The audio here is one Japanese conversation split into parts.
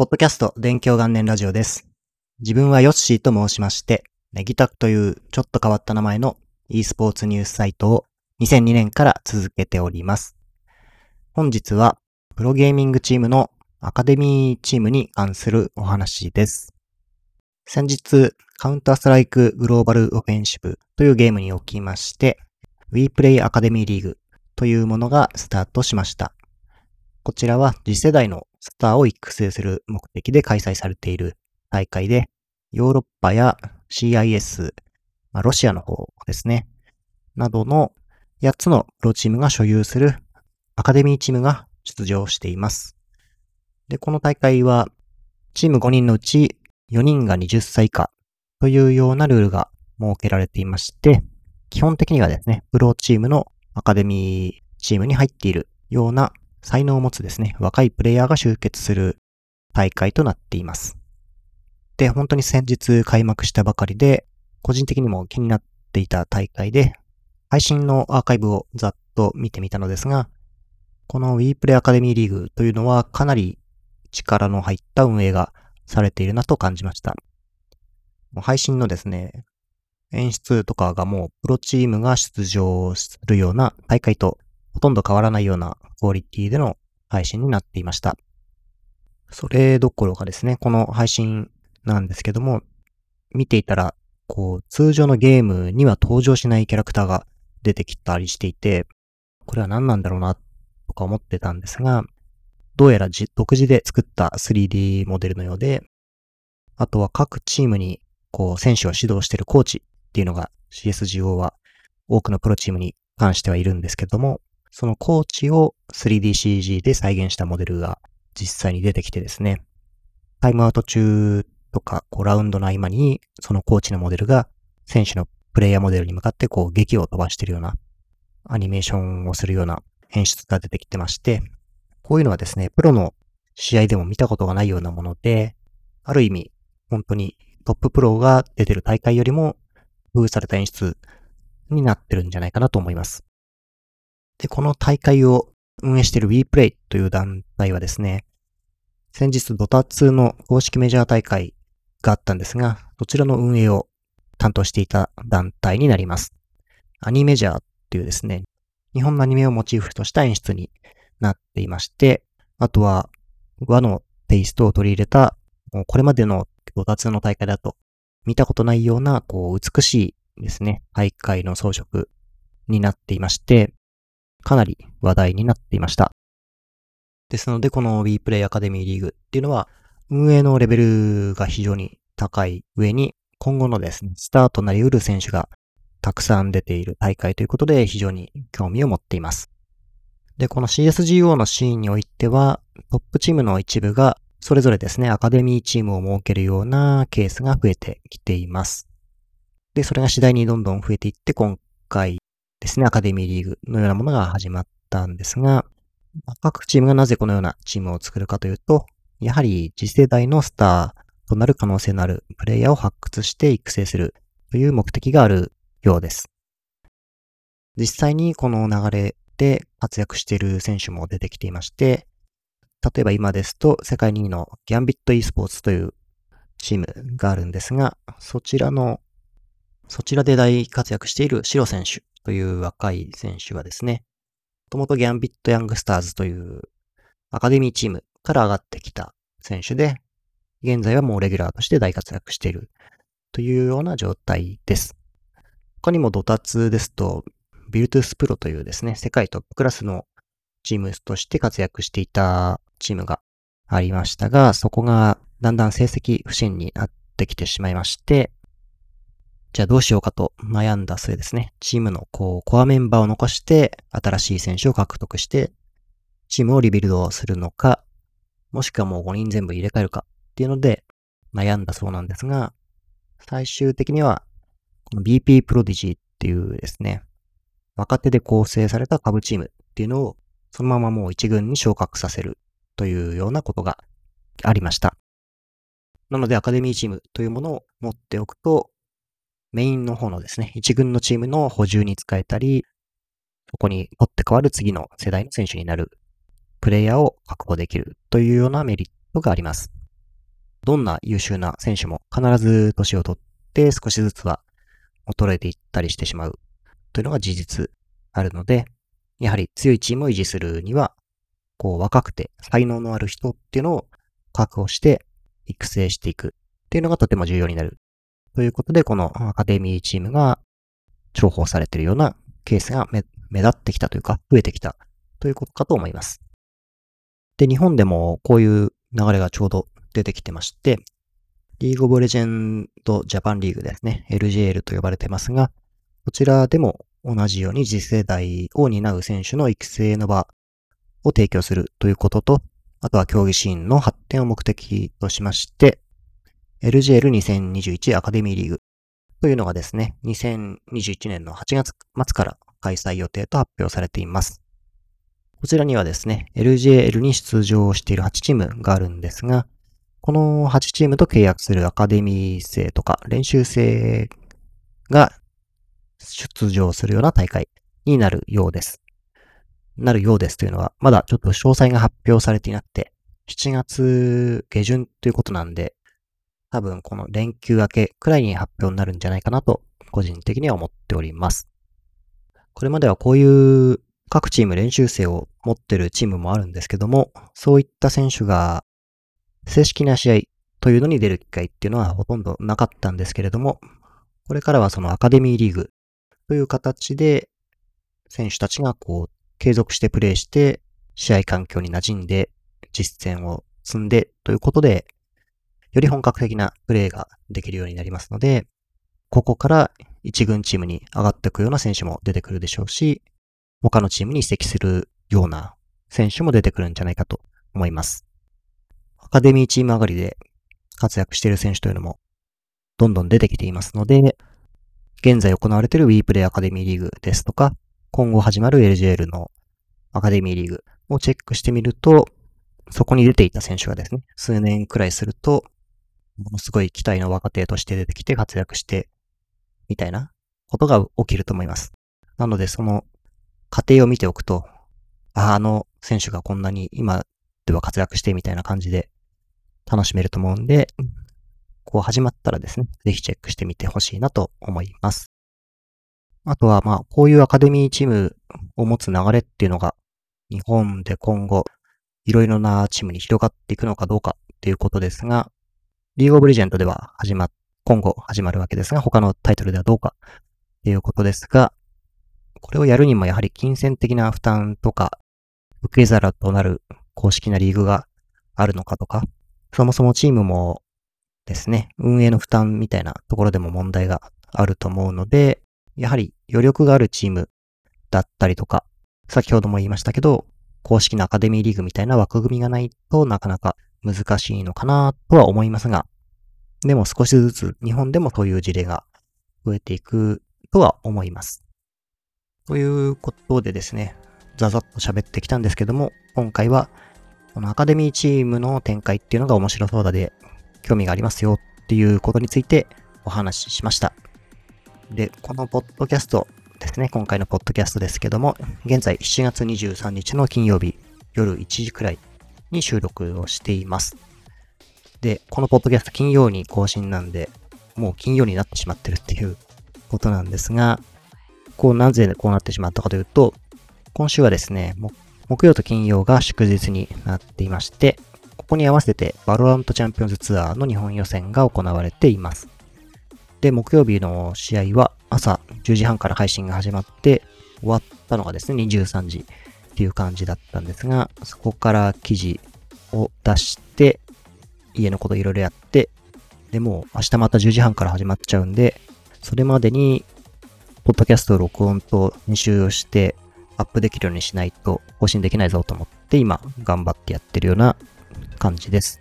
ポッドキャスト勉強元年ラジオです。自分はヨッシーと申しまして、ネギタクというちょっと変わった名前の e スポーツニュースサイトを2002年から続けております。本日はプロゲーミングチームのアカデミーチームに関するお話です。先日、カウンターストライクグローバルオフェンシブというゲームにおきまして、WePlay アカデミーリーグというものがスタートしました。こちらは次世代のスターを育成する目的で開催されている大会で、ヨーロッパや CIS、まあ、ロシアの方ですね、などの8つのプロチームが所有するアカデミーチームが出場しています。で、この大会はチーム5人のうち4人が20歳以下というようなルールが設けられていまして、基本的にはですね、プロチームのアカデミーチームに入っているような才能を持つですね、若いプレイヤーが集結する大会となっています。で、本当に先日開幕したばかりで、個人的にも気になっていた大会で、配信のアーカイブをざっと見てみたのですが、この WePlay アカデミーリーグというのはかなり力の入った運営がされているなと感じました。配信のですね、演出とかがもうプロチームが出場するような大会とほとんど変わらないようなクオリティでの配信になっていました。それどころかですね、この配信なんですけども、見ていたら、こう、通常のゲームには登場しないキャラクターが出てきたりしていて、これは何なんだろうな、とか思ってたんですが、どうやら独自で作った 3D モデルのようで、あとは各チームに、こう、選手を指導しているコーチっていうのが CSGO は多くのプロチームに関してはいるんですけども、そのコーチを 3DCG で再現したモデルが実際に出てきてですね、タイムアウト中とか、こう、ラウンドの合間に、そのコーチのモデルが選手のプレイヤーモデルに向かってこう、劇を飛ばしてるような、アニメーションをするような演出が出てきてまして、こういうのはですね、プロの試合でも見たことがないようなもので、ある意味、本当にトッププロが出てる大会よりも工夫された演出になってるんじゃないかなと思います。で、この大会を運営している WePlay という団体はですね、先日ドタ2の公式メジャー大会があったんですが、そちらの運営を担当していた団体になります。アニメジャーというですね、日本のアニメをモチーフとした演出になっていまして、あとは和のテイストを取り入れた、これまでのドタ2の大会だと見たことないような、こう、美しいですね、大会の装飾になっていまして、かなり話題になっていました。ですので、この WePlay アカデミーリーグっていうのは、運営のレベルが非常に高い上に、今後のですね、スターとなり得る選手がたくさん出ている大会ということで、非常に興味を持っています。で、この CSGO のシーンにおいては、トップチームの一部が、それぞれですね、アカデミーチームを設けるようなケースが増えてきています。で、それが次第にどんどん増えていって、今回ですね、アカデミーリーグのようなものが始まったんですが、各チームがなぜこのようなチームを作るかというと、やはり次世代のスターとなる可能性のあるプレイヤーを発掘して育成するという目的があるようです。実際にこの流れで活躍している選手も出てきていまして、例えば今ですと世界2位のギャンビット e スポーツというチームがあるんですが、そちらの、そちらで大活躍しているシロ選手という若い選手はですね、もともとギャンビットヤングスターズというアカデミーチームから上がってきた選手で、現在はもうレギュラーとして大活躍しているというような状態です。他にも Dota 2 ですと、 Virtus.pro というですね、世界トップクラスのチームとして活躍していたチームがありましたが、そこがだんだん成績不振になってきてしまいまして、じゃあどうしようかと悩んだ末ですね、チームのこう、コアメンバーを残して、新しい選手を獲得して、チームをリビルドするのか、もしくはもう5人全部入れ替えるかっていうので悩んだそうなんですが、最終的には、この BP プロディジーっていうですね、若手で構成された株チームっていうのを、そのままもう一軍に昇格させるというようなことがありました。なので、アカデミーチームというものを持っておくと、メインの方のですね、一軍のチームの補充に使えたり、そこに取って変わる次の世代の選手になるプレイヤーを確保できるというようなメリットがあります。どんな優秀な選手も必ず年を取って少しずつは衰えていったりしてしまうというのが事実あるので、やはり強いチームを維持するには、こう若くて才能のある人っていうのを確保して育成していくっていうのがとても重要になる。ということで、このアカデミーチームが重宝されているようなケースが目立ってきたというか、増えてきたということかと思います。で、日本でもこういう流れがちょうど出てきてまして、リーグオブレジェンドジャパンリーグですね。LGL と呼ばれてますが、こちらでも同じように次世代を担う選手の育成の場を提供するということと、あとは競技シーンの発展を目的としまして、LGL2021 アカデミーリーグというのがですね、2021年の8月末から開催予定と発表されています。こちらにはですね、LJL に出場している8チームがあるんですが、この8チームと契約するアカデミー生とか練習生が出場するような大会になるようです。なるようですというのは、まだちょっと詳細が発表されていなくて、7月下旬ということなんで、多分この連休明けくらいに発表になるんじゃないかなと、個人的には思っております。これまではこういう各チーム練習生を持ってるチームもあるんですけども、そういった選手が正式な試合というのに出る機会っていうのはほとんどなかったんですけれども、これからはそのアカデミーリーグという形で選手たちがこう継続してプレーして試合環境に馴染んで実践を積んでということで、より本格的なプレーができるようになりますので、ここから一軍チームに上がっていくような選手も出てくるでしょうし、他のチームに移籍するような選手も出てくるんじゃないかと思います。アカデミーチーム上がりで活躍している選手というのもどんどん出てきていますので、現在行われている WePlay アカデミーリーグですとか、今後始まる LGL のアカデミーリーグをチェックしてみると、そこに出ていた選手がですね、数年くらいすると、ものすごい期待の若手として出てきて活躍して、みたいなことが起きると思います。なので、その過程を見ておくと、あ、あの選手がこんなに今では活躍してみたいな感じで楽しめると思うんで、こう始まったらですね、ぜひチェックしてみてほしいなと思います。あとは、まあ、こういうアカデミーチームを持つ流れっていうのが、日本で今後、いろいろなチームに広がっていくのかどうかっていうことですが、リーグオブレジェンドでは始ま、今後始まるわけですが、他のタイトルではどうかっていうことですが、これをやるにもやはり金銭的な負担とか、受け皿となる公式なリーグがあるのかとか、そもそもチームもですね、運営の負担みたいなところでも問題があると思うので、やはり余力があるチームだったりとか、先ほども言いましたけど、公式なアカデミーリーグみたいな枠組みがないとなかなか難しいのかなとは思いますが、でも少しずつ日本でもそういう事例が増えていくとは思います。ということでですね、ざざっと喋ってきたんですけども、今回は、このアカデミーチームの展開っていうのが面白そうだで、興味がありますよっていうことについてお話ししました。で、このポッドキャストですね、今回のポッドキャストですけども、現在7月23日の金曜日夜1時くらいに収録をしています。で、このポッドキャスト金曜に更新なんで、もう金曜になってしまってるっていうことなんですが、こう、なぜこうなってしまったかというと、今週はですね、木曜と金曜が祝日になっていまして、ここに合わせてバロラントチャンピオンズツアーの日本予選が行われています。で、木曜日の試合は朝10時半から配信が始まって終わったのがですね、23時っていう感じだったんですが、そこから記事を出して、家のこといろいろやって、でも明日また10時半から始まっちゃうんで、それまでにポッドキャスト録音と編集をしてアップできるようにしないと更新できないぞと思って今頑張ってやってるような感じです。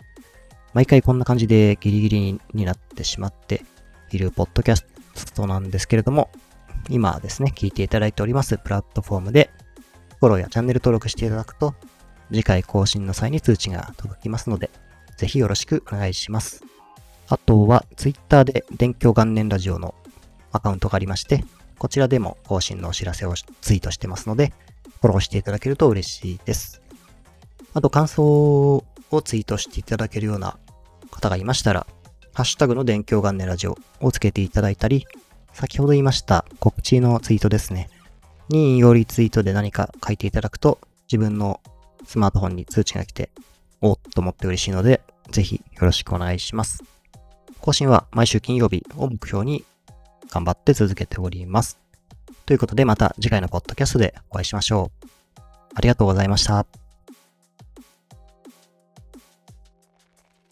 毎回こんな感じでギリギリになってしまっているポッドキャストなんですけれども、今ですね、聞いていただいておりますプラットフォームでフォローやチャンネル登録していただくと次回更新の際に通知が届きますので、ぜひよろしくお願いします。あとは、Twitter で勉強元年ラジオのアカウントがありまして、こちらでも更新のお知らせをツイートしてますので、フォローしていただけると嬉しいです。あと感想をツイートしていただけるような方がいましたら、ハッシュタグの電気元年ラジオをつけていただいたり、先ほど言いました告知のツイートですね。に引用リツイートで何か書いていただくと、自分のスマートフォンに通知が来て、おっと思って嬉しいので、ぜひよろしくお願いします。更新は毎週金曜日を目標に頑張って続けております。ということでまた次回のポッドキャストでお会いしましょう。ありがとうございました。